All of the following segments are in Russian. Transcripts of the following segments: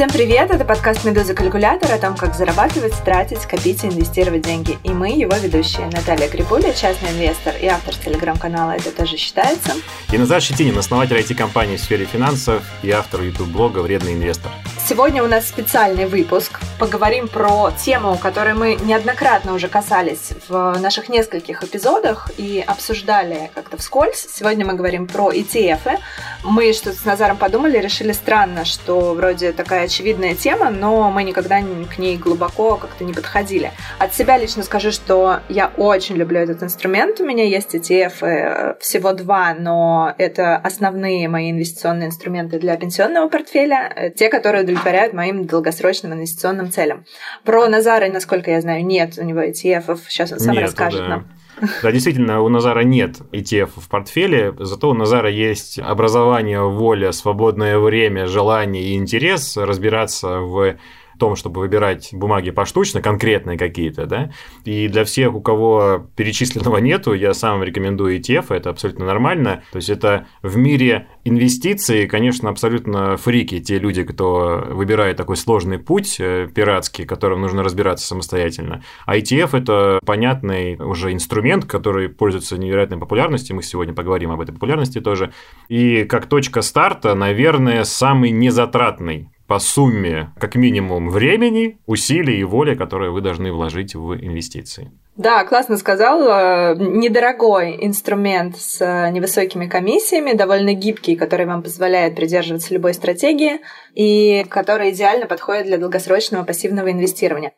Всем привет! Это подкаст «Медуза Калькулятор» о том, как зарабатывать, тратить, копить и инвестировать деньги. И мы, его ведущие, Наталья Грибуля, частный инвестор и автор телеграм-канала «Это тоже считается». И Назар Щетинин, основатель IT-компании в сфере финансов и автор YouTube-блога «Вредный инвестор». Сегодня у нас специальный выпуск. Поговорим про тему, которой мы неоднократно уже касались в наших нескольких эпизодах и обсуждали как-то вскользь. Сегодня мы говорим про ETF. Мы что-то с Назаром подумали, решили странно, что вроде такая очевидная тема, но мы никогда к ней глубоко как-то не подходили. От себя лично скажу, что я очень люблю этот инструмент. У меня есть ETF, э, всего два, но это основные мои инвестиционные инструменты для пенсионного портфеля, э, те, которые удовлетворяют моим долгосрочным инвестиционным целям. Про Назара, насколько я знаю, нет у него ETF, сейчас он сам нет, расскажет да. нам. Да, действительно, у Назара нет ETF в портфеле, зато у Назара есть образование, воля, свободное время, желание и интерес разбираться в том, чтобы выбирать бумаги поштучно, конкретные какие-то, да, и для всех, у кого перечисленного нету, я сам рекомендую ETF, это абсолютно нормально, то есть это в мире инвестиций, конечно, абсолютно фрики, те люди, кто выбирает такой сложный путь э, пиратский, которым нужно разбираться самостоятельно, а ETF – это понятный уже инструмент, который пользуется невероятной популярностью, мы сегодня поговорим об этой популярности тоже, и как точка старта, наверное, самый незатратный по сумме как минимум времени, усилий и воли, которые вы должны вложить в инвестиции. Да, классно сказал. Э, недорогой инструмент с э, невысокими комиссиями, довольно гибкий, который вам позволяет придерживаться любой стратегии и который идеально подходит для долгосрочного пассивного инвестирования.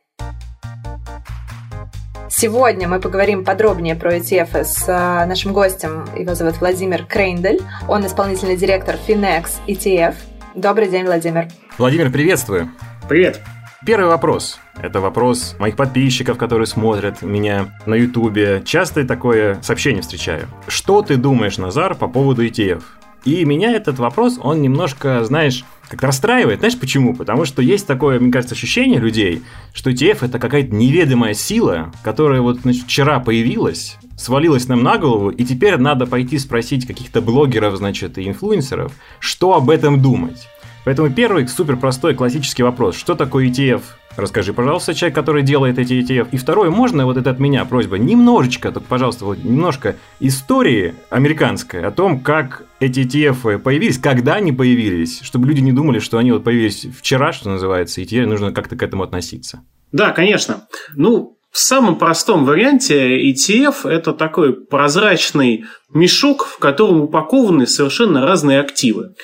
Сегодня мы поговорим подробнее про ETF с э, нашим гостем. Его зовут Владимир Крейндель. Он исполнительный директор Finex ETF – Добрый день, Владимир. Владимир, приветствую. Привет. Первый вопрос. Это вопрос моих подписчиков, которые смотрят меня на Ютубе. Часто такое сообщение встречаю. Что ты думаешь, Назар, по поводу ETF? И меня этот вопрос, он немножко, знаешь, как расстраивает. Знаешь почему? Потому что есть такое, мне кажется, ощущение людей, что ETF это какая-то неведомая сила, которая вот значит, вчера появилась, свалилась нам на голову, и теперь надо пойти спросить каких-то блогеров, значит, и инфлюенсеров, что об этом думать. Поэтому первый супер простой классический вопрос. Что такое ETF? Расскажи, пожалуйста, человек, который делает эти ETF. И второе, можно вот это от меня просьба, немножечко, только, пожалуйста, вот немножко истории американской о том, как эти ETF появились, когда они появились, чтобы люди не думали, что они вот появились вчера, что называется, и теперь нужно как-то к этому относиться. Да, конечно. Ну, в самом простом варианте ETF – это такой прозрачный мешок, в котором упакованы совершенно разные активы.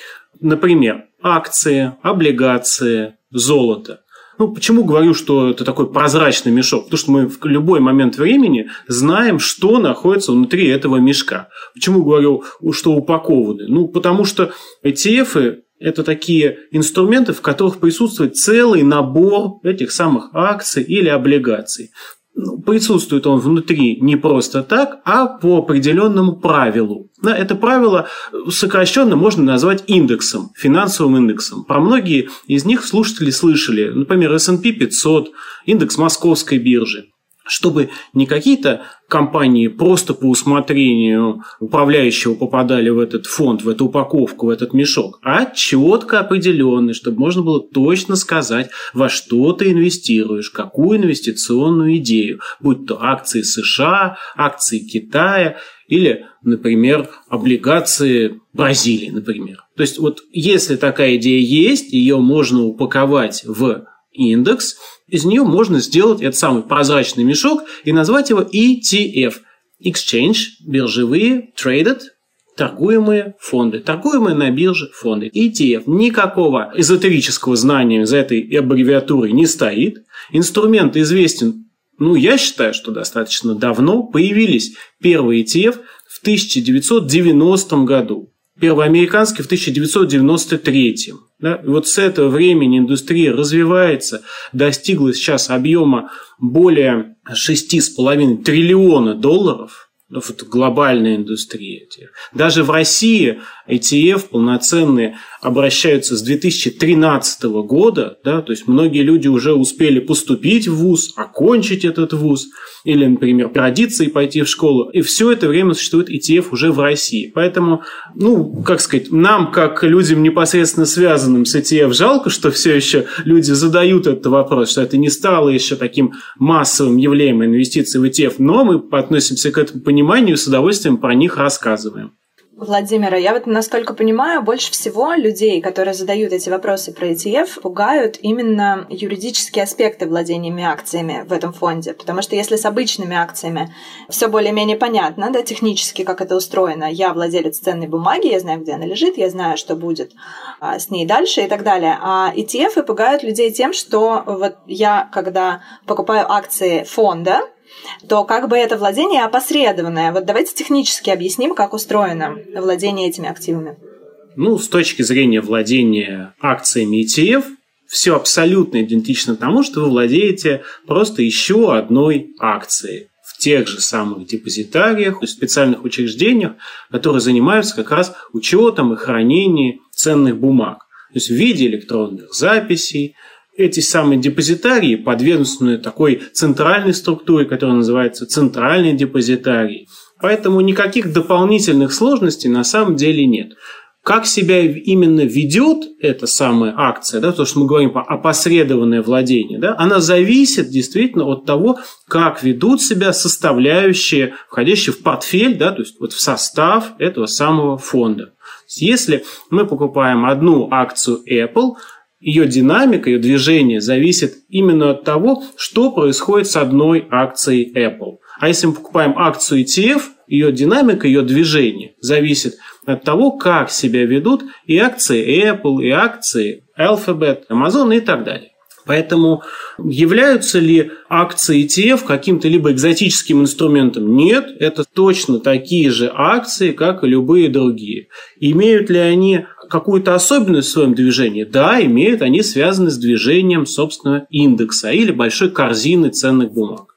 Например, акции, облигации, золото. Ну, почему говорю, что это такой прозрачный мешок? Потому что мы в любой момент времени знаем, что находится внутри этого мешка. Почему говорю, что упакованы? Ну, потому что ETF это такие инструменты, в которых присутствует целый набор этих самых акций или облигаций. Ну, присутствует он внутри не просто так, а по определенному правилу. Это правило сокращенно можно назвать индексом, финансовым индексом. Про многие из них слушатели слышали, например, S&P 500, индекс Московской биржи чтобы не какие-то компании просто по усмотрению управляющего попадали в этот фонд, в эту упаковку, в этот мешок, а четко определенный, чтобы можно было точно сказать, во что ты инвестируешь, какую инвестиционную идею, будь то акции США, акции Китая или, например, облигации Бразилии, например. То есть вот если такая идея есть, ее можно упаковать в индекс, из нее можно сделать этот самый прозрачный мешок и назвать его ETF – Exchange, биржевые, traded, торгуемые фонды, торгуемые на бирже фонды. ETF. Никакого эзотерического знания за этой аббревиатурой не стоит. Инструмент известен, ну, я считаю, что достаточно давно. Появились первые ETF в 1990 году. Первый американский в 1993. Да? Вот с этого времени индустрия развивается, достигла сейчас объема более 6,5 триллиона долларов. Ну, вот глобальная индустрия. Даже в России ETF полноценные обращаются с 2013 года, да, то есть многие люди уже успели поступить в ВУЗ, окончить этот ВУЗ, или, например, родиться и пойти в школу. И все это время существует ETF уже в России. Поэтому, ну, как сказать, нам, как людям непосредственно связанным с ETF, жалко, что все еще люди задают этот вопрос, что это не стало еще таким массовым явлением инвестиций в ETF, но мы относимся к этому пониманию и с удовольствием про них рассказываем. Владимира, я вот настолько понимаю, больше всего людей, которые задают эти вопросы про ETF, пугают именно юридические аспекты владениями акциями в этом фонде. Потому что если с обычными акциями все более-менее понятно, да, технически, как это устроено, я владелец ценной бумаги, я знаю, где она лежит, я знаю, что будет а, с ней дальше и так далее. А ETF пугают людей тем, что вот я, когда покупаю акции фонда, то как бы это владение опосредованное. Вот давайте технически объясним, как устроено владение этими активами. Ну, с точки зрения владения акциями ETF, все абсолютно идентично тому, что вы владеете просто еще одной акцией в тех же самых депозитариях, специальных учреждениях, которые занимаются как раз учетом и хранением ценных бумаг. То есть в виде электронных записей, эти самые депозитарии подведомственны такой центральной структуре, которая называется центральный депозитарий. Поэтому никаких дополнительных сложностей на самом деле нет. Как себя именно ведет эта самая акция, да, то, что мы говорим про опосредованное владение, да, она зависит действительно от того, как ведут себя составляющие, входящие в портфель, да, то есть вот в состав этого самого фонда. Если мы покупаем одну акцию Apple, ее динамика, ее движение зависит именно от того, что происходит с одной акцией Apple. А если мы покупаем акцию ETF, ее динамика, ее движение зависит от того, как себя ведут и акции Apple, и акции Alphabet, Amazon и так далее. Поэтому являются ли акции ETF каким-то либо экзотическим инструментом? Нет, это точно такие же акции, как и любые другие. Имеют ли они какую-то особенность в своем движении? Да, имеют, они связаны с движением, собственно, индекса или большой корзины ценных бумаг.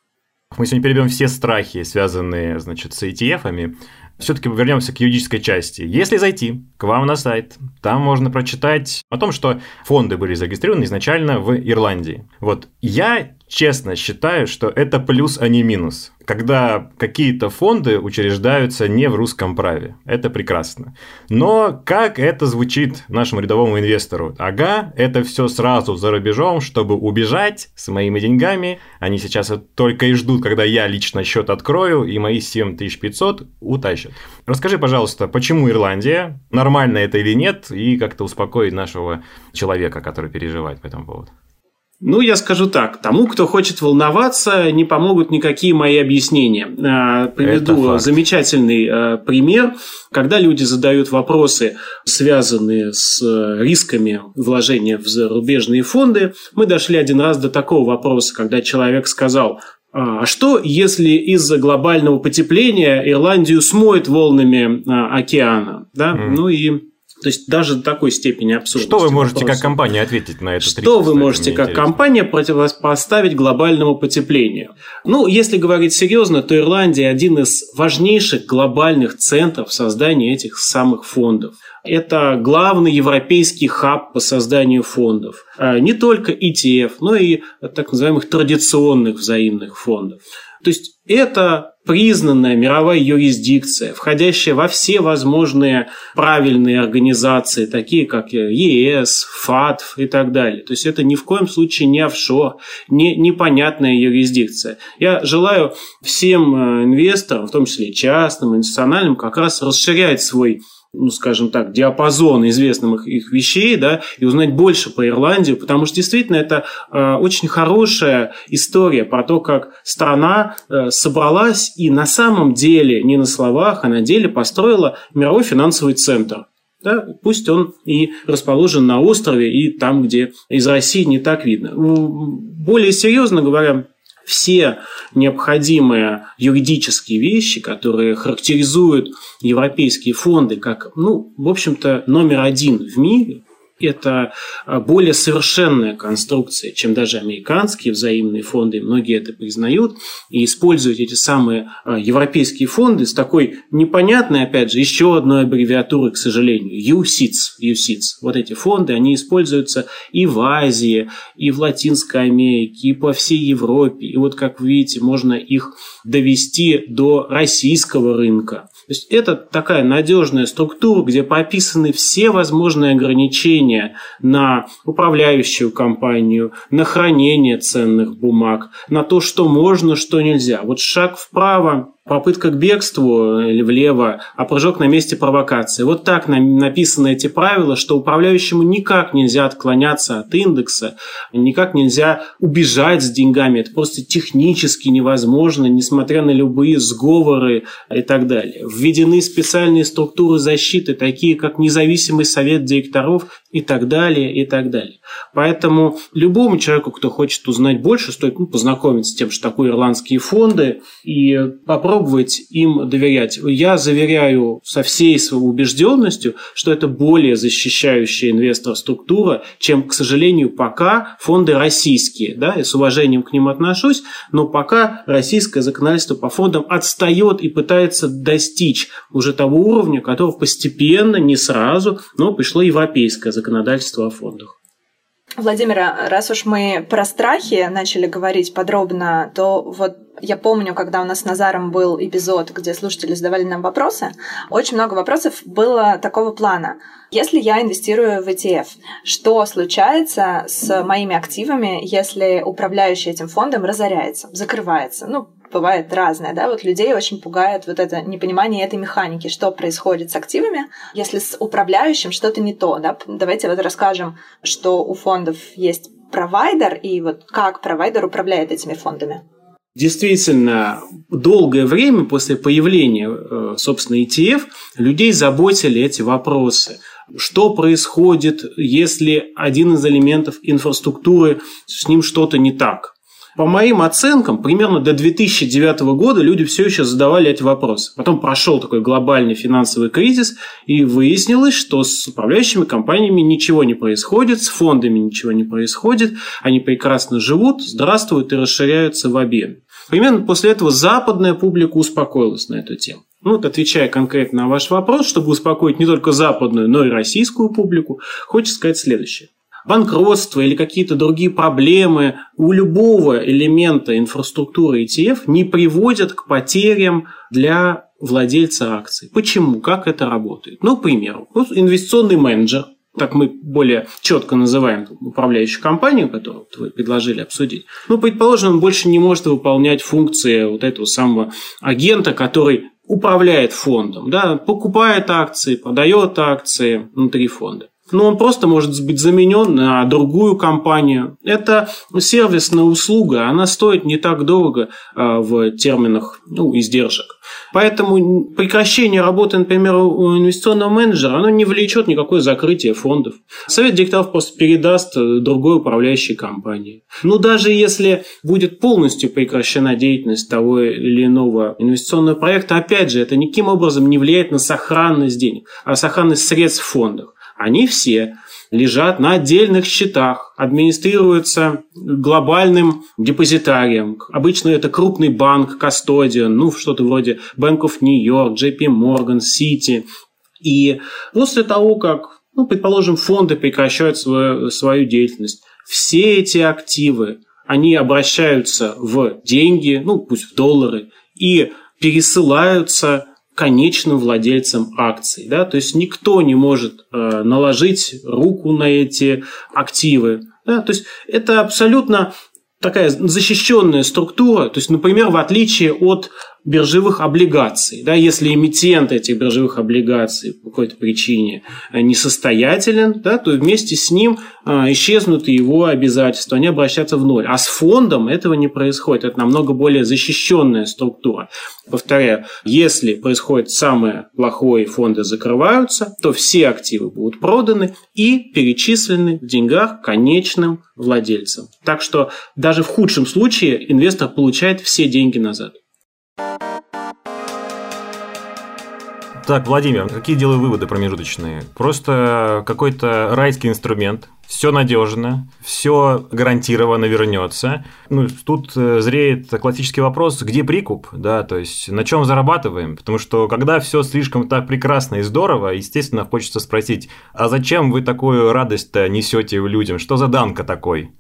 Мы сегодня перебьем все страхи, связанные, значит, с ETF-ами. Все-таки вернемся к юридической части. Если зайти к вам на сайт, там можно прочитать о том, что фонды были зарегистрированы изначально в Ирландии. Вот я честно считаю, что это плюс, а не минус. Когда какие-то фонды учреждаются не в русском праве. Это прекрасно. Но как это звучит нашему рядовому инвестору? Ага, это все сразу за рубежом, чтобы убежать с моими деньгами. Они сейчас только и ждут, когда я лично счет открою, и мои 7500 утащат. Расскажи, пожалуйста, почему Ирландия? Нормально это или нет? И как-то успокоить нашего человека, который переживает по этому поводу. Ну, я скажу так, тому, кто хочет волноваться, не помогут никакие мои объяснения. А, приведу замечательный а, пример. Когда люди задают вопросы, связанные с э, рисками вложения в зарубежные фонды, мы дошли один раз до такого вопроса, когда человек сказал, а, а что, если из-за глобального потепления Ирландию смоет волнами океана? Да? Mm. Ну и то есть даже до такой степени абсурдности. Что вы можете вопроса. как компания ответить на это? Что вы можете как интересно. компания противопоставить глобальному потеплению? Ну, если говорить серьезно, то Ирландия один из важнейших глобальных центров создания этих самых фондов. Это главный европейский хаб по созданию фондов. А не только ETF, но и так называемых традиционных взаимных фондов. То есть это признанная мировая юрисдикция, входящая во все возможные правильные организации, такие как ЕС, ФАТФ и так далее. То есть это ни в коем случае не офшор, не непонятная юрисдикция. Я желаю всем э, инвесторам, в том числе частным, институциональным, как раз расширять свой ну, скажем так, диапазон известных их вещей, да, и узнать больше по Ирландии, потому что действительно это э, очень хорошая история про то, как страна э, собралась и на самом деле, не на словах, а на деле построила мировой финансовый центр. Да, пусть он и расположен на острове, и там, где из России не так видно. Более серьезно говоря, все необходимые юридические вещи, которые характеризуют европейские фонды как, ну, в общем-то, номер один в мире, это а, более совершенная конструкция, чем даже американские взаимные фонды, многие это признают, и используют эти самые а, европейские фонды с такой непонятной, опять же, еще одной аббревиатурой, к сожалению, UCITS, UCITS. Вот эти фонды, они используются и в Азии, и в Латинской Америке, и по всей Европе, и вот, как вы видите, можно их довести до российского рынка. То есть это такая надежная структура, где прописаны все возможные ограничения на управляющую компанию, на хранение ценных бумаг, на то, что можно, что нельзя. Вот шаг вправо попытка к бегству или влево, а прыжок на месте провокации. Вот так написаны эти правила, что управляющему никак нельзя отклоняться от индекса, никак нельзя убежать с деньгами. Это просто технически невозможно, несмотря на любые сговоры и так далее. Введены специальные структуры защиты, такие как независимый совет директоров и так далее, и так далее. Поэтому любому человеку, кто хочет узнать больше, стоит ну, познакомиться с тем, что такое ирландские фонды, и попробовать им доверять. Я заверяю со всей своей убежденностью, что это более защищающая инвестора структура, чем, к сожалению, пока фонды российские. Да, и с уважением к ним отношусь, но пока российское законодательство по фондам отстает и пытается достичь уже того уровня, которого постепенно, не сразу, но пришло европейское о фондах. Владимира, раз уж мы про страхи начали говорить подробно, то вот я помню, когда у нас с Назаром был эпизод, где слушатели задавали нам вопросы, очень много вопросов было такого плана. Если я инвестирую в ETF, что случается с моими активами, если управляющий этим фондом разоряется, закрывается? Ну, бывает разное, да, вот людей очень пугает вот это непонимание этой механики, что происходит с активами, если с управляющим что-то не то, да, давайте вот расскажем, что у фондов есть провайдер и вот как провайдер управляет этими фондами. Действительно, долгое время после появления, э, собственно, ETF, людей заботили эти вопросы. Что происходит, если один из элементов инфраструктуры, с ним что-то не так? По моим оценкам, примерно до 2009 года люди все еще задавали эти вопросы. Потом прошел такой глобальный финансовый кризис, и выяснилось, что с управляющими компаниями ничего не происходит, с фондами ничего не происходит, они прекрасно живут, здравствуют и расширяются в объеме. Примерно после этого западная публика успокоилась на эту тему. Ну, вот отвечая конкретно на ваш вопрос, чтобы успокоить не только западную, но и российскую публику, хочется сказать следующее банкротство или какие-то другие проблемы у любого элемента инфраструктуры ETF не приводят к потерям для владельца акций. Почему? Как это работает? Ну, к примеру, инвестиционный менеджер, так мы более четко называем управляющую компанию, которую вы предложили обсудить. Ну, предположим, он больше не может выполнять функции вот этого самого агента, который управляет фондом, да, покупает акции, продает акции внутри фонда но он просто может быть заменен на другую компанию. Это сервисная услуга, она стоит не так дорого а, в терминах ну, издержек. Поэтому прекращение работы, например, у инвестиционного менеджера, оно не влечет никакое закрытие фондов. Совет директоров просто передаст другой управляющей компании. Но даже если будет полностью прекращена деятельность того или иного инвестиционного проекта, опять же, это никаким образом не влияет на сохранность денег, а сохранность средств в фондах. Они все лежат на отдельных счетах, администрируются глобальным депозитарием. Обычно это крупный банк, кастодиан, ну, что-то вроде Bank of New York, JP Morgan, City. И после того, как, ну, предположим, фонды прекращают свою, свою деятельность, все эти активы, они обращаются в деньги, ну, пусть в доллары, и пересылаются конечным владельцам акций. Да? То есть никто не может э, наложить руку на эти активы. Да? То есть это абсолютно такая защищенная структура. То есть, например, в отличие от биржевых облигаций. Да, если эмитент этих биржевых облигаций по какой-то причине э, несостоятелен, да, то вместе с ним а, исчезнут его обязательства, они обращаются в ноль. А с фондом этого не происходит. Это намного более защищенная структура. Повторяю, если происходит самое плохое, фонды закрываются, то все активы будут проданы и перечислены в деньгах конечным владельцам. Так что даже в худшем случае инвестор получает все деньги назад. Так, Владимир, какие делаю выводы промежуточные? Просто какой-то райский инструмент, все надежно, все гарантированно вернется. Ну, тут э, зреет классический вопрос, где прикуп, да, то есть на чем зарабатываем, потому что когда все слишком так прекрасно и здорово, естественно, хочется спросить, а зачем вы такую радость-то несете людям, что за данка такой?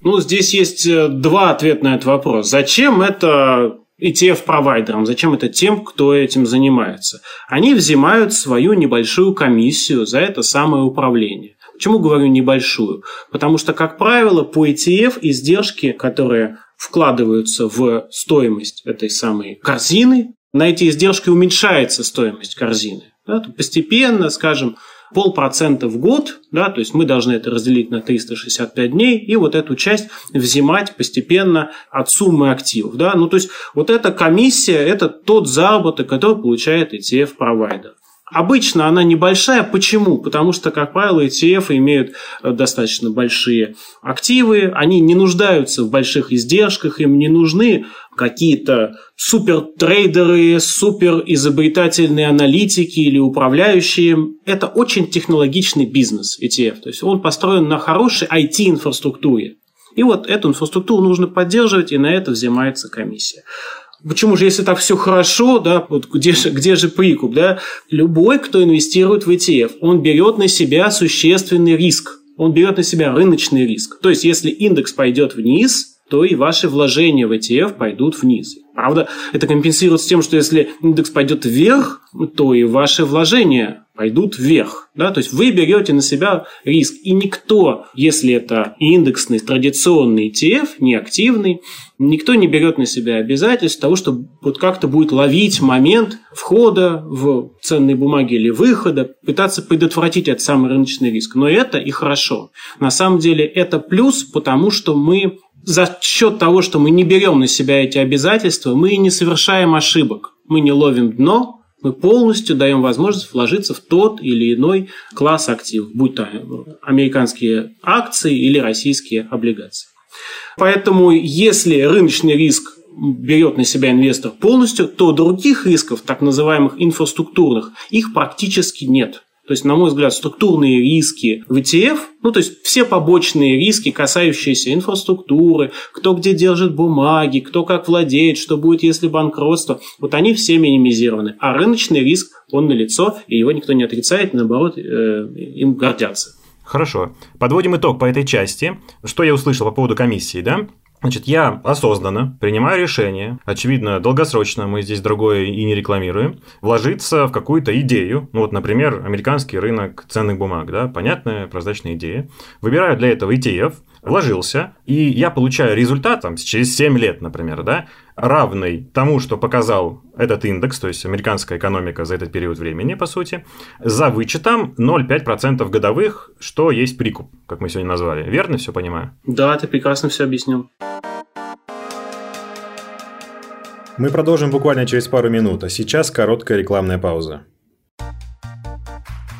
Ну, здесь есть э, два ответа на этот вопрос. Зачем это ETF-провайдерам, зачем это тем, кто этим занимается? Они взимают свою небольшую комиссию за это самое управление. Почему говорю небольшую? Потому что, как правило, по ETF издержки, которые вкладываются в стоимость этой самой корзины, на эти издержки уменьшается стоимость корзины. Да, постепенно, скажем, полпроцента в год, да, то есть мы должны это разделить на 365 дней и вот эту часть взимать постепенно от суммы активов. Да. Ну, то есть вот эта комиссия – это тот заработок, который получает ETF-провайдер. Обычно она небольшая. Почему? Потому что, как правило, ETF имеют э, достаточно большие активы, они не нуждаются в больших издержках, им не нужны какие-то супер трейдеры, супер изобретательные аналитики или управляющие. Это очень технологичный бизнес ETF. То есть он построен на хорошей IT-инфраструктуре. И вот эту инфраструктуру нужно поддерживать, и на это взимается комиссия. Почему же, если так все хорошо, да, вот где же, где же прикуп, да? Любой, кто инвестирует в ETF, он берет на себя существенный риск. Он берет на себя рыночный риск. То есть, если индекс пойдет вниз, то и ваши вложения в ETF пойдут вниз. Правда, это компенсируется тем, что если индекс пойдет вверх, то и ваши вложения пойдут вверх. Да? То есть вы берете на себя риск. И никто, если это индексный традиционный ETF, неактивный, никто не берет на себя обязательств того, что вот как-то будет ловить момент входа в ценные бумаги или выхода, пытаться предотвратить этот самый рыночный риск. Но это и хорошо. На самом деле это плюс, потому что мы за счет того, что мы не берем на себя эти обязательства, мы не совершаем ошибок. Мы не ловим дно, мы полностью даем возможность вложиться в тот или иной класс активов, будь то американские акции или российские облигации. Поэтому если рыночный риск берет на себя инвестор полностью, то других рисков, так называемых инфраструктурных, их практически нет. То есть, на мой взгляд, структурные риски в ETF, ну, то есть все побочные риски, касающиеся инфраструктуры, кто где держит бумаги, кто как владеет, что будет, если банкротство, вот они все минимизированы. А рыночный риск, он налицо, и его никто не отрицает, наоборот, э, им гордятся. Хорошо. Подводим итог по этой части. Что я услышал по поводу комиссии, да? Значит, я осознанно принимаю решение, очевидно, долгосрочно, мы здесь другое и не рекламируем, вложиться в какую-то идею, ну вот, например, американский рынок ценных бумаг, да, понятная, прозрачная идея. Выбираю для этого ETF, вложился, и я получаю результат там, через 7 лет, например, да, равный тому, что показал этот индекс, то есть американская экономика за этот период времени, по сути, за вычетом 0,5% годовых, что есть прикуп, как мы сегодня назвали. Верно все понимаю? Да, ты прекрасно все объяснил. Мы продолжим буквально через пару минут, а сейчас короткая рекламная пауза.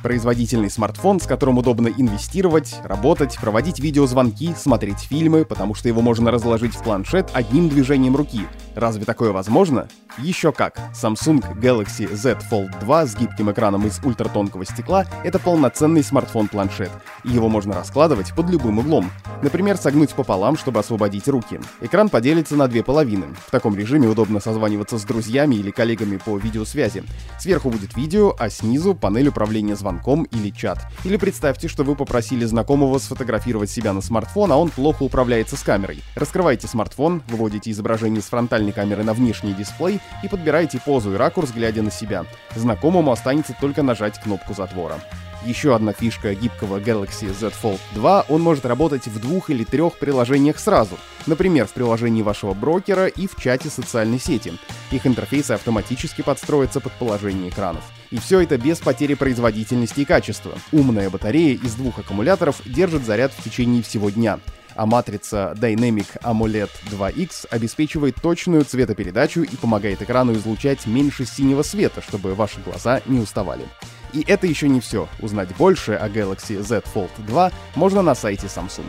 Производительный смартфон, с которым удобно инвестировать, работать, проводить видеозвонки, смотреть фильмы, потому что его можно разложить в планшет одним движением руки. Разве такое возможно? Еще как. Samsung Galaxy Z Fold 2 с гибким экраном из ультратонкого стекла — это полноценный смартфон-планшет. Его можно раскладывать под любым углом. Например, согнуть пополам, чтобы освободить руки. Экран поделится на две половины. В таком режиме удобно созваниваться с друзьями или коллегами по видеосвязи. Сверху будет видео, а снизу панель управления звонком или чат. Или представьте, что вы попросили знакомого сфотографировать себя на смартфон, а он плохо управляется с камерой. Раскрывайте смартфон, выводите изображение с фронтальной камеры на внешний дисплей и подбираете позу и ракурс, глядя на себя. Знакомому останется только нажать кнопку затвора. Еще одна фишка гибкого Galaxy Z Fold 2 — он может работать в двух или трех приложениях сразу. Например, в приложении вашего брокера и в чате социальной сети. Их интерфейсы автоматически подстроятся под положение экранов. И все это без потери производительности и качества. Умная батарея из двух аккумуляторов держит заряд в течение всего дня а матрица Dynamic AMOLED 2X обеспечивает точную цветопередачу и помогает экрану излучать меньше синего света, чтобы ваши глаза не уставали. И это еще не все. Узнать больше о Galaxy Z Fold 2 можно на сайте Samsung.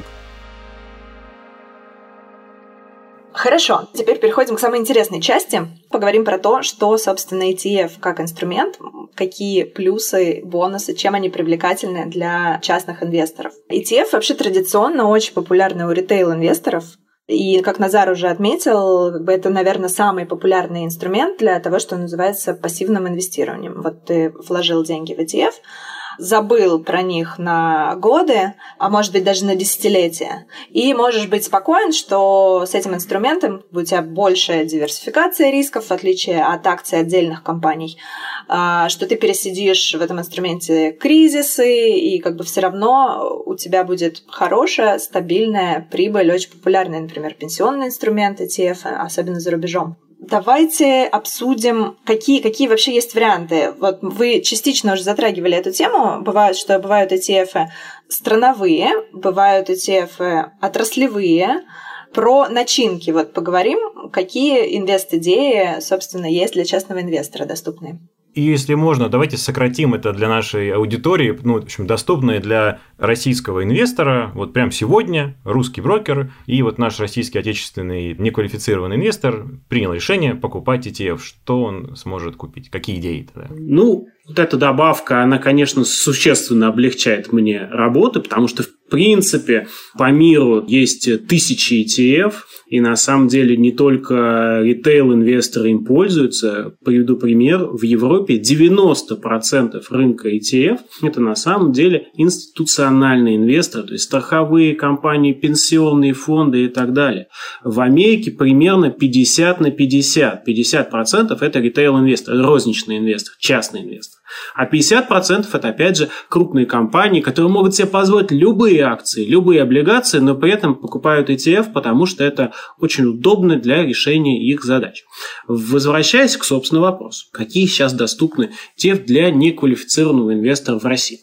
Хорошо, теперь переходим к самой интересной части. Поговорим про то, что, собственно, ETF как инструмент, какие плюсы, бонусы, чем они привлекательны для частных инвесторов. ETF вообще традиционно очень популярны у ритейл-инвесторов. И, как Назар уже отметил, это, наверное, самый популярный инструмент для того, что называется пассивным инвестированием. Вот ты вложил деньги в ETF, забыл про них на годы, а может быть даже на десятилетия. И можешь быть спокоен, что с этим инструментом у тебя большая диверсификация рисков, в отличие от акций отдельных компаний, а, что ты пересидишь в этом инструменте кризисы, и как бы все равно у тебя будет хорошая, стабильная прибыль, очень популярный, например, пенсионный инструмент ETF, особенно за рубежом. Давайте обсудим, какие, какие вообще есть варианты. Вот вы частично уже затрагивали эту тему. Бывает, что бывают ETF страновые, бывают ETF отраслевые. Про начинки вот поговорим. Какие инвест-идеи, собственно, есть для частного инвестора доступны? И если можно, давайте сократим это для нашей аудитории, ну, в общем, доступное для российского инвестора. Вот прямо сегодня русский брокер и вот наш российский отечественный неквалифицированный инвестор принял решение покупать ETF. Что он сможет купить? Какие идеи тогда? Ну, вот эта добавка, она, конечно, существенно облегчает мне работу, потому что, в принципе, по миру есть тысячи ETF, и на самом деле не только ритейл-инвесторы им пользуются. Приведу пример. В Европе 90% рынка ETF – это на самом деле институциональные инвесторы, то есть страховые компании, пенсионные фонды и так далее. В Америке примерно 50 на 50. 50% – это ритейл-инвесторы, розничный инвестор, частный инвестор. А 50% это, опять же, крупные компании, которые могут себе позволить любые акции, любые облигации, но при этом покупают ETF, потому что это очень удобно для решения их задач. Возвращаясь к собственному вопросу. Какие сейчас доступны ETF для неквалифицированного инвестора в России?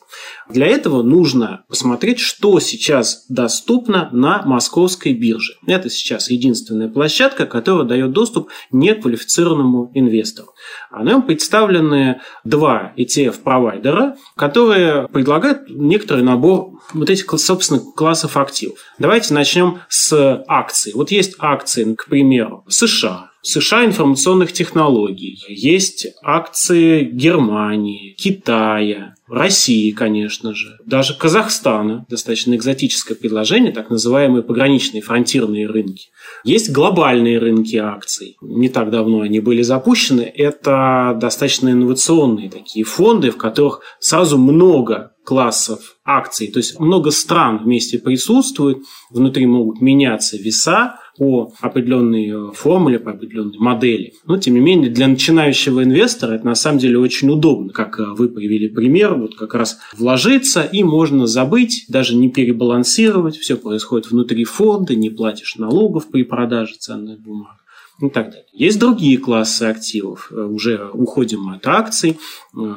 Для этого нужно посмотреть, что сейчас доступно на московской бирже. Это сейчас единственная площадка, которая дает доступ неквалифицированному инвестору. На нем представлены два ETF-провайдера, которые предлагают некоторый набор вот этих, собственно, классов активов. Давайте начнем с акций. Вот есть акции, к примеру, США, США информационных технологий, есть акции Германии, Китая, России, конечно же, даже Казахстана, достаточно экзотическое предложение, так называемые пограничные фронтирные рынки. Есть глобальные рынки акций. Не так давно они были запущены. Это достаточно инновационные такие фонды, в которых сразу много классов акций, то есть много стран вместе присутствуют, внутри могут меняться веса, по определенной э, формуле, по определенной модели. Но, тем не менее, для начинающего инвестора это на самом деле очень удобно. Как э, вы привели пример, вот как раз вложиться и можно забыть, даже не перебалансировать. Все происходит внутри фонда, не платишь налогов при продаже ценных бумаг и так далее. Есть другие классы активов, э, уже уходим от акций,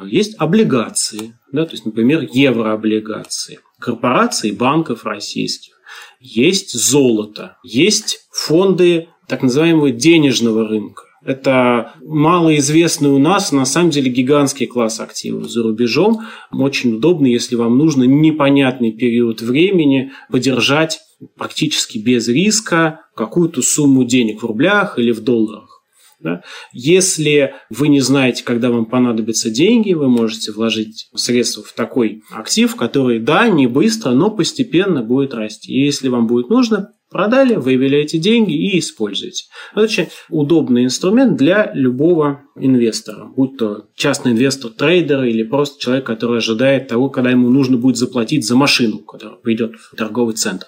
есть облигации, да, то есть, например, еврооблигации корпораций, банков российских есть золото, есть фонды так называемого денежного рынка. Это малоизвестный у нас, на самом деле, гигантский класс активов за рубежом. Очень удобно, если вам нужно непонятный период времени подержать практически без риска какую-то сумму денег в рублях или в долларах. Да? Если вы не знаете, когда вам понадобятся деньги, вы можете вложить средства в такой актив, который, да, не быстро, но постепенно будет расти. И если вам будет нужно, продали, вывели эти деньги и используете. Это очень удобный инструмент для любого инвестора, будь то частный инвестор, трейдер или просто человек, который ожидает того, когда ему нужно будет заплатить за машину, которая придет в торговый центр.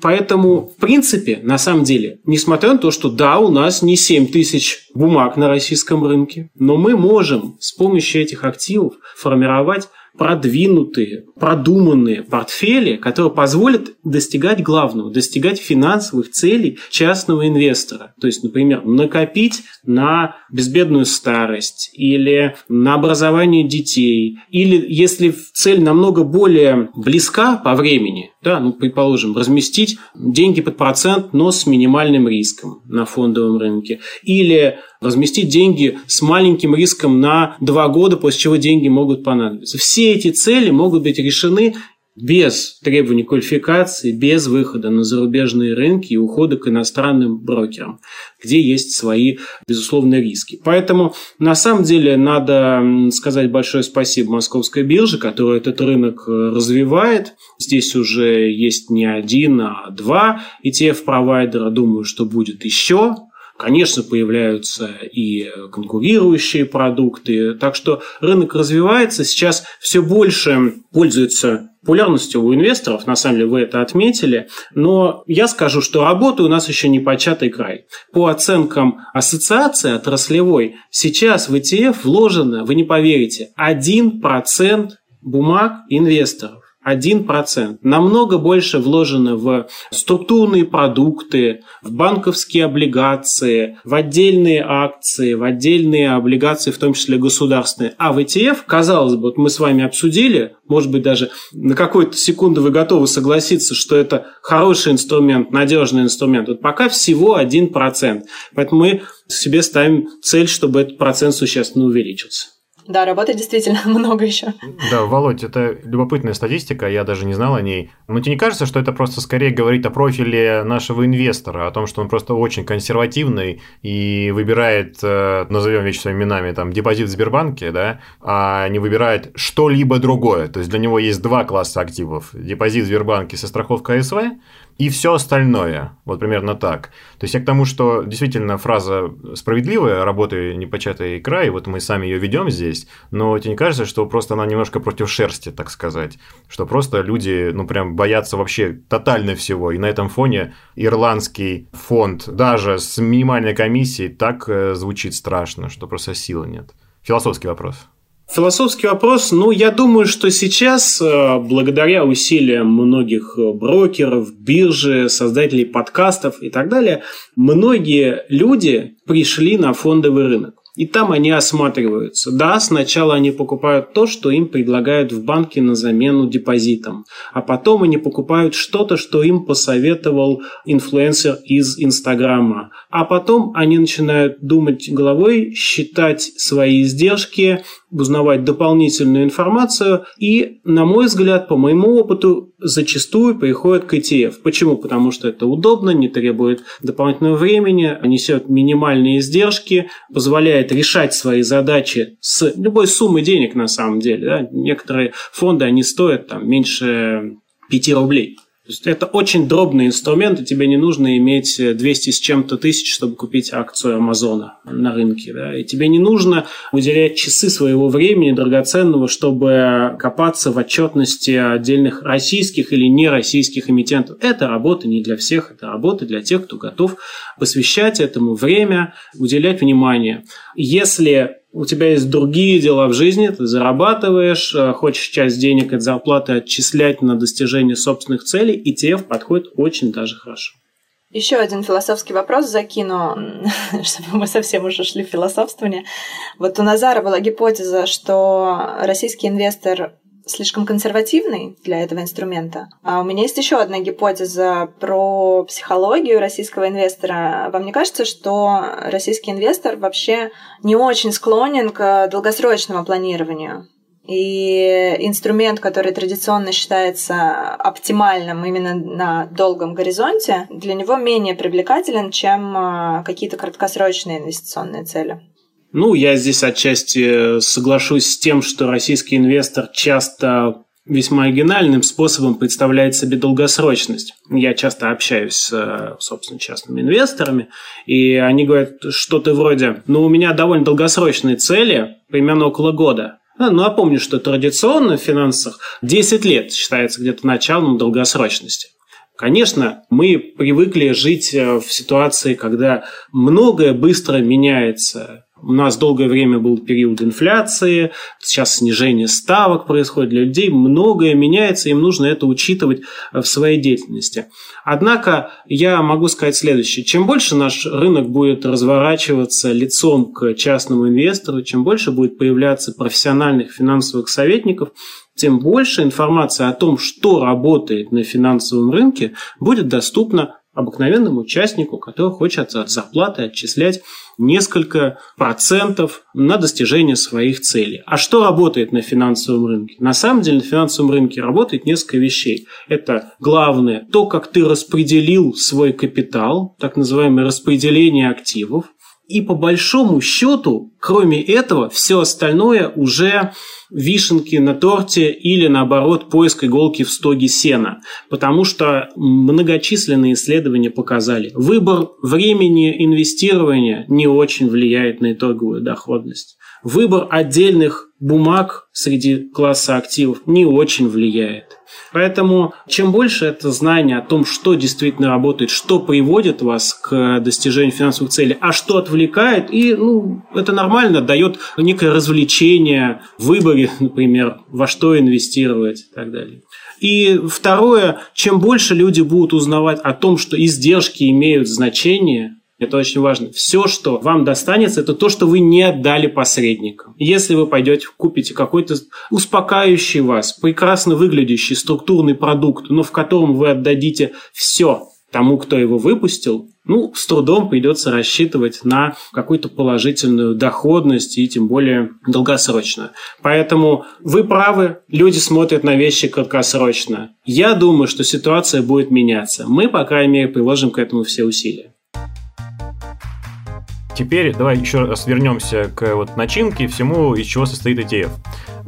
Поэтому, в принципе, на самом деле, несмотря на то, что да, у нас не 7 тысяч бумаг на российском рынке, но мы можем с помощью этих активов формировать продвинутые, продуманные портфели, которые позволят достигать главного, достигать финансовых целей частного инвестора. То есть, например, накопить на безбедную старость или на образование детей, или если цель намного более близка по времени, да, ну, предположим, разместить деньги под процент, но с минимальным риском на фондовом рынке, или разместить деньги с маленьким риском на два года, после чего деньги могут понадобиться. Все эти цели могут быть решены без требований квалификации, без выхода на зарубежные рынки и ухода к иностранным брокерам, где есть свои, безусловно, риски. Поэтому, на самом деле, надо сказать большое спасибо Московской бирже, которая этот рынок э, развивает. Здесь уже есть не один, а два ETF-провайдера. Думаю, что будет еще. Конечно, появляются и конкурирующие продукты. Так что рынок развивается. Сейчас все больше пользуется популярностью у инвесторов, на самом деле вы это отметили, но я скажу, что работа у нас еще не початый край. По оценкам ассоциации отраслевой, сейчас в ETF вложено, вы не поверите, 1% бумаг инвесторов. 1%. Намного больше вложено в структурные продукты, в банковские облигации, в отдельные акции, в отдельные облигации, в том числе государственные. А в ETF, казалось бы, вот мы с вами обсудили, может быть, даже на какую-то секунду вы готовы согласиться, что это хороший инструмент, надежный инструмент. Вот пока всего 1%. Поэтому мы себе ставим цель, чтобы этот процент существенно увеличился. Да, работы действительно много еще. Да, Володь, это любопытная статистика, я даже не знал о ней. Но тебе не кажется, что это просто скорее говорит о профиле нашего инвестора, о том, что он просто очень консервативный и выбирает, э, назовем вещи своими именами, там, депозит в Сбербанке, да, а не выбирает что-либо другое. То есть для него есть два класса активов. Депозит в Сбербанке со страховкой АСВ и все остальное. Вот примерно так. То есть я к тому, что действительно фраза справедливая, работы непочатый край, вот мы сами ее ведем здесь, но тебе не кажется, что просто она немножко против шерсти, так сказать, что просто люди, ну, прям боятся вообще тотально всего, и на этом фоне ирландский фонд даже с минимальной комиссией так э, звучит страшно, что просто силы нет. Философский вопрос. Философский вопрос. Ну, я думаю, что сейчас, э, благодаря усилиям многих э, брокеров, биржи, создателей подкастов и так далее, многие люди пришли на фондовый рынок. И там они осматриваются. Да, сначала они покупают то, что им предлагают в банке на замену депозитам. А потом они покупают что-то, что им посоветовал инфлюенсер из Инстаграма. А потом они начинают думать головой, считать свои издержки, узнавать дополнительную информацию и, на мой взгляд, по моему опыту, зачастую приходят к ETF. Почему? Потому что это удобно, не требует дополнительного времени, несет минимальные издержки, позволяет решать свои задачи с любой суммы денег на самом деле. Да? Некоторые фонды, они стоят там, меньше 5 рублей. То есть это очень дробный инструмент, и тебе не нужно иметь 200 с чем-то тысяч, чтобы купить акцию Амазона на рынке. Да? И тебе не нужно уделять часы своего времени драгоценного, чтобы копаться в отчетности отдельных российских или нероссийских эмитентов. Это работа не для всех, это работа для тех, кто готов посвящать этому время, уделять внимание. Если у тебя есть другие дела в жизни, ты зарабатываешь, э, хочешь часть денег от зарплаты отчислять на достижение собственных целей, ETF подходит очень даже хорошо. Еще один философский вопрос закину, чтобы мы совсем уже шли в философствование. Вот у Назара была гипотеза, что российский инвестор слишком консервативный для этого инструмента. А у меня есть еще одна гипотеза про психологию российского инвестора. Вам не кажется, что российский инвестор вообще не очень склонен к долгосрочному планированию? И инструмент, который традиционно считается оптимальным именно на долгом горизонте, для него менее привлекателен, чем а, какие-то краткосрочные инвестиционные цели. Ну, я здесь отчасти соглашусь с тем, что российский инвестор часто весьма оригинальным способом представляет себе долгосрочность. Я часто общаюсь с, собственно, частными инвесторами, и они говорят что-то вроде, ну, у меня довольно долгосрочные цели, примерно около года. Ну, напомню, что традиционно в финансах 10 лет считается где-то началом долгосрочности. Конечно, мы привыкли жить в ситуации, когда многое быстро меняется, у нас долгое время был период инфляции, сейчас снижение ставок происходит для людей, многое меняется, им нужно это учитывать в своей деятельности. Однако я могу сказать следующее. Чем больше наш рынок будет разворачиваться лицом к частному инвестору, чем больше будет появляться профессиональных финансовых советников, тем больше информация о том, что работает на финансовом рынке, будет доступна обыкновенному участнику, который хочет от зарплаты отчислять несколько процентов на достижение своих целей. А что работает на финансовом рынке? На самом деле на финансовом рынке работает несколько вещей. Это главное, то, как ты распределил свой капитал, так называемое распределение активов. И по большому счету, кроме этого, все остальное уже вишенки на торте или, наоборот, поиск иголки в стоге сена. Потому что многочисленные исследования показали, выбор времени инвестирования не очень влияет на итоговую доходность. Выбор отдельных бумаг среди класса активов не очень влияет. Поэтому чем больше это знание о том, что действительно работает, что приводит вас к достижению финансовых целей, а что отвлекает, и ну, это нормально, дает некое развлечение в выборе, например, во что инвестировать и так далее. И второе, чем больше люди будут узнавать о том, что издержки имеют значение, это очень важно. Все, что вам достанется, это то, что вы не отдали посредникам. Если вы пойдете, купите какой-то успокаивающий вас, прекрасно выглядящий структурный продукт, но в котором вы отдадите все тому, кто его выпустил, ну, с трудом придется рассчитывать на какую-то положительную доходность и тем более долгосрочную. Поэтому вы правы, люди смотрят на вещи краткосрочно. Я думаю, что ситуация будет меняться. Мы, по крайней мере, приложим к этому все усилия. Теперь давай еще раз вернемся к вот начинке, всему, из чего состоит ETF.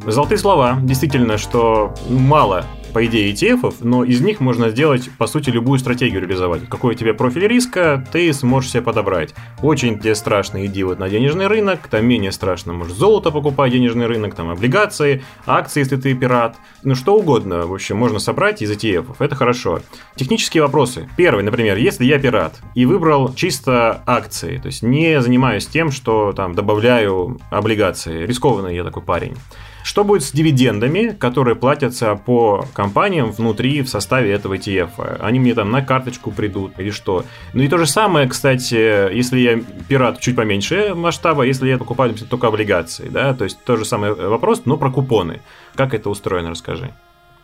Золотые слова. Действительно, что мало по идее, ETF, но из них можно сделать, по сути, любую стратегию реализовать. Какой у тебя профиль риска, ты сможешь себе подобрать. Очень тебе страшно, иди вот на денежный рынок, там менее страшно, можешь золото покупать, денежный рынок, там облигации, акции, если ты пират, ну что угодно, в общем, можно собрать из ETF, это хорошо. Технические вопросы. Первый, например, если я пират и выбрал чисто акции, то есть не занимаюсь тем, что там добавляю облигации, рискованный я такой парень. Что будет с дивидендами, которые платятся по компаниям внутри, в составе этого ETF? Они мне там на карточку придут или что? Ну и то же самое, кстати, если я пират чуть поменьше масштаба, если я покупаю только облигации, да, то есть тот же самый вопрос, но про купоны. Как это устроено, расскажи.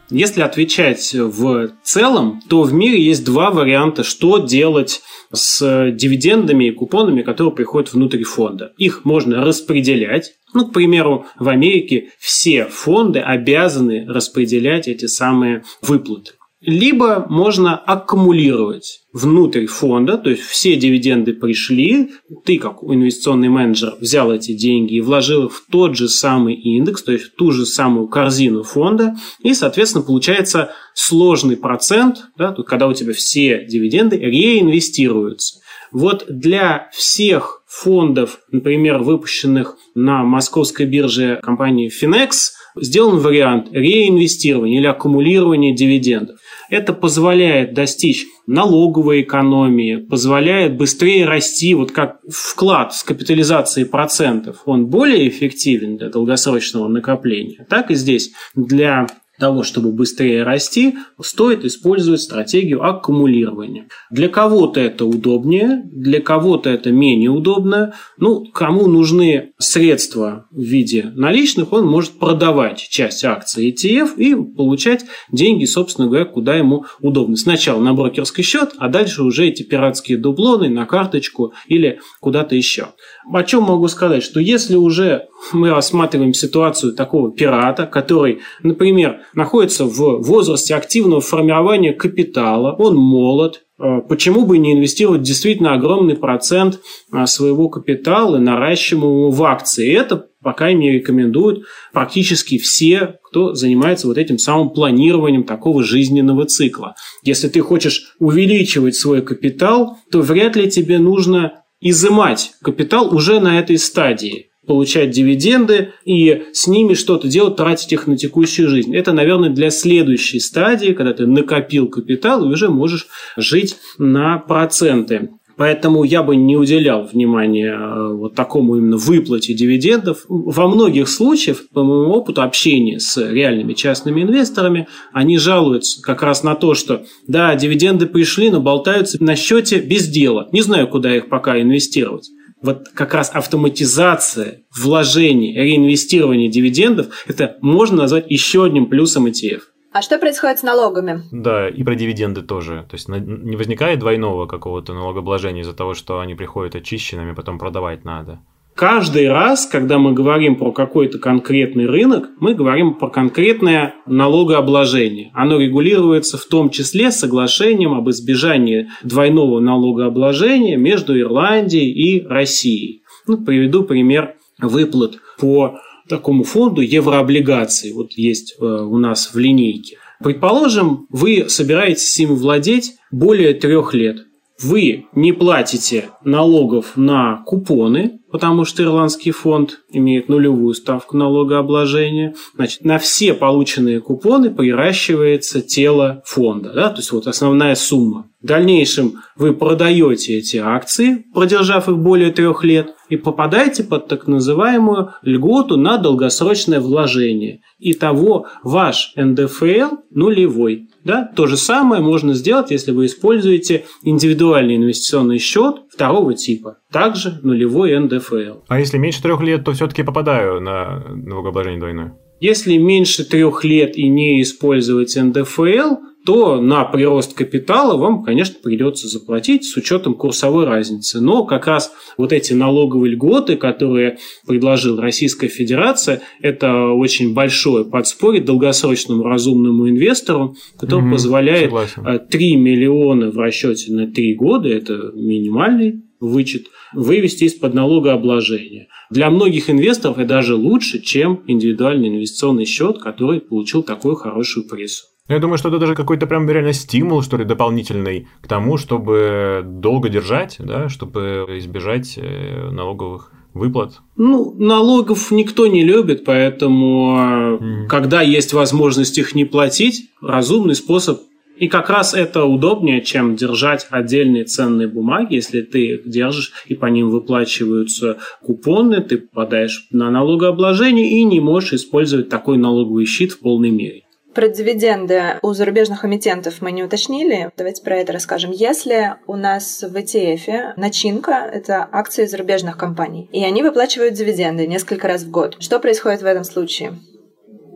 Если отвечать в целом, то в мире есть два варианта, что делать с дивидендами и купонами, которые приходят внутрь фонда. Их можно распределять. Ну, к примеру, в Америке все фонды обязаны распределять эти самые выплаты. Либо можно аккумулировать внутрь фонда, то есть все дивиденды пришли, ты как инвестиционный менеджер взял эти деньги и вложил их в тот же самый индекс, то есть в ту же самую корзину фонда, и, соответственно, получается сложный процент, да, когда у тебя все дивиденды реинвестируются. Вот для всех фондов, например, выпущенных на московской бирже компании Finex, сделан вариант реинвестирования или аккумулирования дивидендов. Это позволяет достичь налоговой экономии, позволяет быстрее расти, вот как вклад с капитализацией процентов, он более эффективен для долгосрочного накопления, так и здесь для того, чтобы быстрее расти, стоит использовать стратегию аккумулирования. Для кого-то это удобнее, для кого-то это менее удобно. Ну, кому нужны средства в виде наличных, он может продавать часть акций ETF и получать деньги, собственно говоря, куда ему удобно. Сначала на брокерский счет, а дальше уже эти пиратские дублоны на карточку или куда-то еще. О чем могу сказать? Что если уже мы рассматриваем ситуацию такого пирата, который, например, находится в возрасте активного формирования капитала, он молод, э, почему бы не инвестировать действительно огромный процент э, своего капитала, наращиваемого в акции? Это пока не рекомендуют практически все, кто занимается вот этим самым планированием такого жизненного цикла. Если ты хочешь увеличивать свой капитал, то вряд ли тебе нужно изымать капитал уже на этой стадии получать дивиденды и с ними что-то делать, тратить их на текущую жизнь. Это, наверное, для следующей стадии, когда ты накопил капитал и уже можешь жить на проценты. Поэтому я бы не уделял внимания э, вот такому именно выплате дивидендов. Во многих случаях, по моему опыту общения с реальными частными инвесторами, они жалуются как раз на то, что да, дивиденды пришли, но болтаются на счете без дела. Не знаю, куда их пока инвестировать вот как раз автоматизация вложений, реинвестирования дивидендов, это можно назвать еще одним плюсом ETF. А что происходит с налогами? Да, и про дивиденды тоже. То есть не возникает двойного какого-то налогообложения из-за того, что они приходят очищенными, потом продавать надо. Каждый раз, когда мы говорим про какой-то конкретный рынок, мы говорим про конкретное налогообложение. Оно регулируется в том числе соглашением об избежании двойного налогообложения между Ирландией и Россией. Ну, приведу пример выплат по такому фонду еврооблигаций. Вот есть э, у нас в линейке. Предположим, вы собираетесь им владеть более трех лет. Вы не платите налогов на купоны, потому что ирландский фонд имеет нулевую ставку налогообложения. Значит, на все полученные купоны приращивается тело фонда, да, то есть вот основная сумма. В дальнейшем вы продаете эти акции, продержав их более трех лет, и попадаете под так называемую льготу на долгосрочное вложение. Итого ваш НДФЛ нулевой. Да? То же самое можно сделать, если вы используете индивидуальный инвестиционный счет второго типа. Также нулевой НДФЛ. А если меньше трех лет, то все-таки попадаю на налогообложение двойное? Если меньше трех лет и не использовать НДФЛ, то на прирост капитала вам, конечно, придется заплатить с учетом курсовой разницы. Но как раз вот эти налоговые льготы, которые предложила Российская Федерация, это очень большое подспорье долгосрочному разумному инвестору, который угу, позволяет согласен. 3 миллиона в расчете на 3 года, это минимальный вычет, вывести из-под налогообложения. Для многих инвесторов это даже лучше, чем индивидуальный инвестиционный счет, который получил такую хорошую прессу. Я думаю, что это даже какой-то прям реально стимул, что ли, дополнительный к тому, чтобы долго держать, да, чтобы избежать э, налоговых выплат? Ну, налогов никто не любит, поэтому mm-hmm. когда есть возможность их не платить, разумный способ. И как раз это удобнее, чем держать отдельные ценные бумаги. Если ты их держишь и по ним выплачиваются купоны, ты попадаешь на налогообложение и не можешь использовать такой налоговый щит в полной мере. Про дивиденды у зарубежных эмитентов мы не уточнили. Давайте про это расскажем. Если у нас в ETF начинка — это акции зарубежных компаний, и они выплачивают дивиденды несколько раз в год, что происходит в этом случае?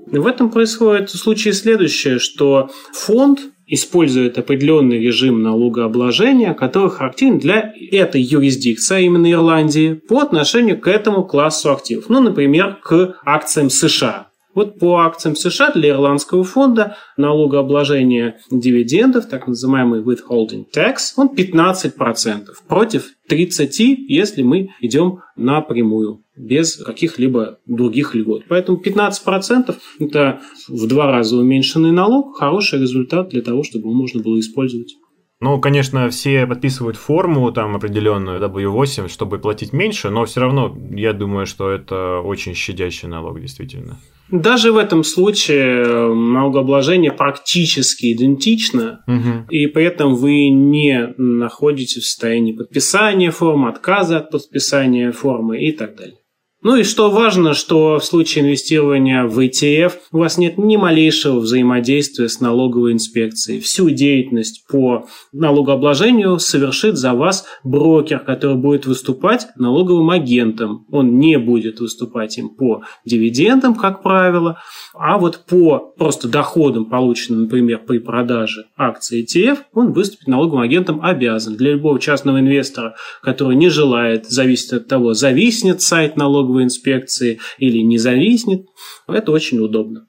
В этом происходит в случае следующее, что фонд использует определенный режим налогообложения, который характерен для этой юрисдикции, а именно Ирландии, по отношению к этому классу активов. Ну, например, к акциям США. Вот по акциям США для ирландского фонда налогообложение дивидендов, так называемый withholding tax, он 15% против 30%, если мы идем напрямую без каких-либо других льгот. Поэтому 15% это в два раза уменьшенный налог, хороший результат для того, чтобы его можно было использовать. Ну, конечно, все подписывают форму там определенную W8, чтобы платить меньше, но все равно я думаю, что это очень щадящий налог, действительно. Даже в этом случае э, налогообложение практически идентично, угу. и при этом вы не находитесь в состоянии подписания формы, отказа от подписания формы и так далее. Ну и что важно, что в случае инвестирования в ETF у вас нет ни малейшего взаимодействия с налоговой инспекцией. Всю деятельность по налогообложению совершит за вас брокер, который будет выступать налоговым агентом. Он не будет выступать им по дивидендам, как правило, а вот по просто доходам, полученным, например, при продаже акций ETF, он выступит налоговым агентом обязан. Для любого частного инвестора, который не желает зависеть от того, зависнет сайт налоговой инспекции или не зависнет, это очень удобно.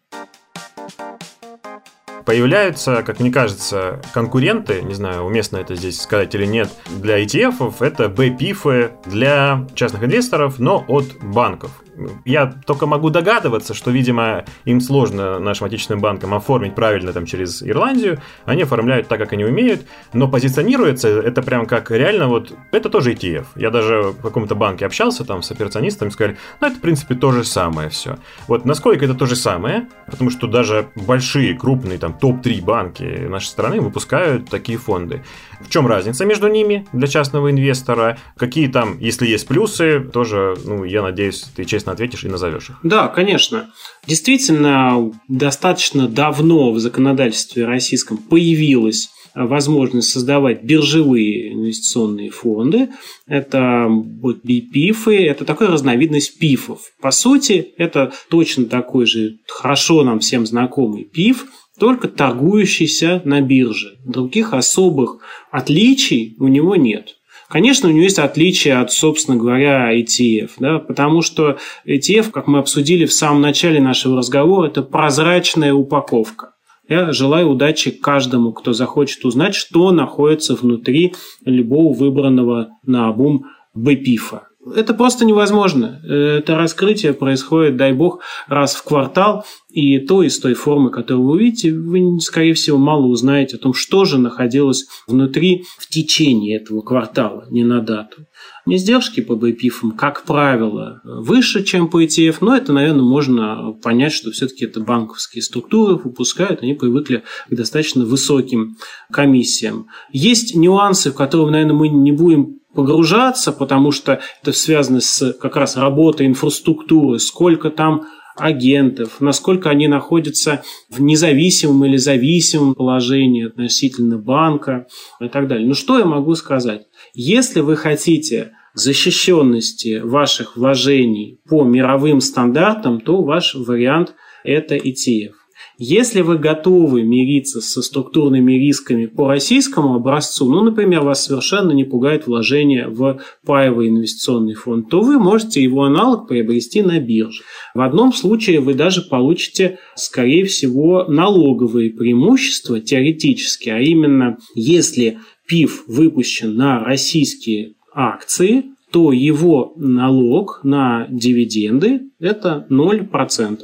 Появляются, как мне кажется, конкуренты, не знаю, уместно это здесь сказать или нет, для ETF, это BPIF для частных инвесторов, но от банков я только могу догадываться, что, видимо, им сложно нашим отечественным банкам оформить правильно там через Ирландию. Они оформляют так, как они умеют, но позиционируется это прям как реально вот... Это тоже ETF. Я даже в каком-то банке общался там с операционистами, сказали, ну, это, в принципе, то же самое все. Вот насколько это то же самое, потому что даже большие, крупные, там, топ-3 банки нашей страны выпускают такие фонды. В чем разница между ними для частного инвестора? Какие там, если есть плюсы, тоже, ну, я надеюсь, ты честно ответишь и назовешь их. Да, конечно. Действительно, достаточно давно в законодательстве российском появилась возможность создавать биржевые инвестиционные фонды. Это вот BPIF, это такая разновидность пифов. По сути, это точно такой же хорошо нам всем знакомый пиф, только торгующийся на бирже. Других особых отличий у него нет. Конечно, у него есть отличие от, собственно говоря, ETF, да, потому что ETF, как мы обсудили в самом начале нашего разговора, это прозрачная упаковка. Я желаю удачи каждому, кто захочет узнать, что находится внутри любого выбранного на обум БПИФа. Это просто невозможно. Это раскрытие происходит, дай бог, раз в квартал, и то из той формы, которую вы увидите, вы, скорее всего, мало узнаете о том, что же находилось внутри в течение этого квартала, не на дату. Не издержки по BPIF, как правило, выше, чем по ETF, но это, наверное, можно понять, что все-таки это банковские структуры выпускают, они привыкли к достаточно высоким комиссиям. Есть нюансы, в которые, наверное, мы не будем погружаться, потому что это связано с как раз работой инфраструктуры, сколько там агентов, насколько они находятся в независимом или зависимом положении относительно банка и так далее. Ну что я могу сказать? Если вы хотите защищенности ваших вложений по мировым стандартам, то ваш вариант – это ETF. Если вы готовы мириться со структурными рисками по российскому образцу, ну, например, вас совершенно не пугает вложение в паевый инвестиционный фонд, то вы можете его аналог приобрести на бирже. В одном случае вы даже получите, скорее всего, налоговые преимущества теоретически, а именно, если ПИФ выпущен на российские акции, то его налог на дивиденды – это 0%.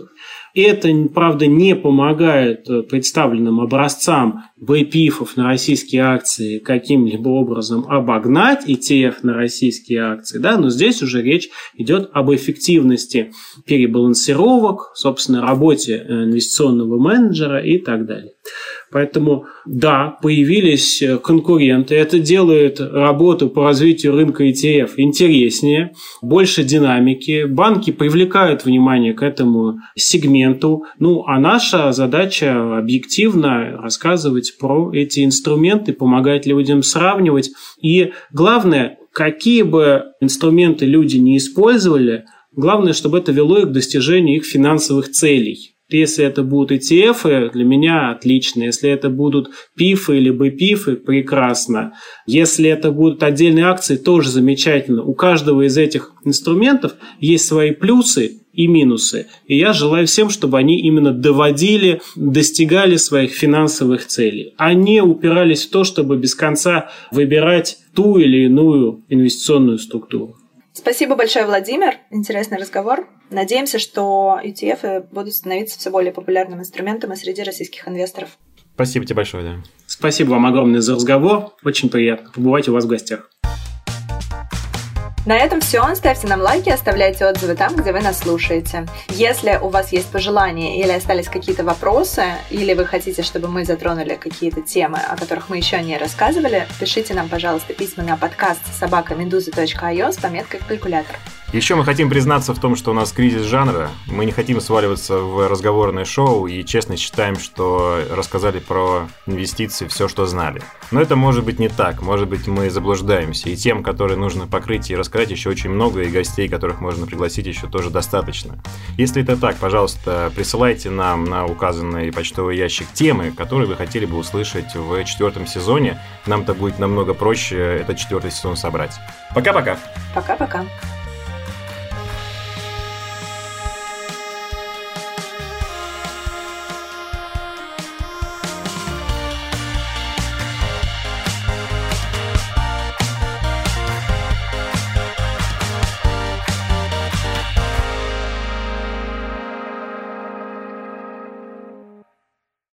Это, правда, не помогает э, представленным образцам БПИФов на российские акции каким-либо образом обогнать ETF на российские акции, да, но здесь уже речь идет об эффективности перебалансировок, собственно, работе э, инвестиционного менеджера и так далее. Поэтому, да, появились э, конкуренты. Это делает работу по развитию рынка ETF интереснее, больше динамики. Банки привлекают внимание к этому сегменту. Ну, а наша задача объективно рассказывать про эти инструменты, помогать людям сравнивать. И главное, какие бы инструменты люди не использовали, главное, чтобы это вело их к достижению их финансовых целей. Если это будут ETF, для меня отлично. Если это будут ПИФы или БПИФы, прекрасно. Если это будут отдельные акции, тоже замечательно. У каждого из этих инструментов есть свои плюсы и минусы. И я желаю всем, чтобы они именно доводили, достигали своих финансовых целей, а не упирались в то, чтобы без конца выбирать ту или иную инвестиционную структуру. Спасибо большое, Владимир. Интересный разговор. Надеемся, что ETF будут становиться все более популярным инструментом и среди российских инвесторов. Спасибо тебе большое, да. Спасибо вам огромное за разговор. Очень приятно побывать у вас в гостях. На этом все. Ставьте нам лайки, оставляйте отзывы там, где вы нас слушаете. Если у вас есть пожелания или остались какие-то вопросы, или вы хотите, чтобы мы затронули какие-то темы, о которых мы еще не рассказывали, пишите нам, пожалуйста, письма на подкаст собакамедуза.io с пометкой «Калькулятор». Еще мы хотим признаться в том, что у нас кризис жанра. Мы не хотим сваливаться в разговорное шоу и честно считаем, что рассказали про инвестиции все, что знали. Но это может быть не так. Может быть, мы заблуждаемся. И тем, которые нужно покрыть и рассказать, еще очень много, и гостей, которых можно пригласить, еще тоже достаточно. Если это так, пожалуйста, присылайте нам на указанный почтовый ящик темы, которые вы хотели бы услышать в четвертом сезоне. Нам-то будет намного проще этот четвертый сезон собрать. Пока-пока. Пока-пока.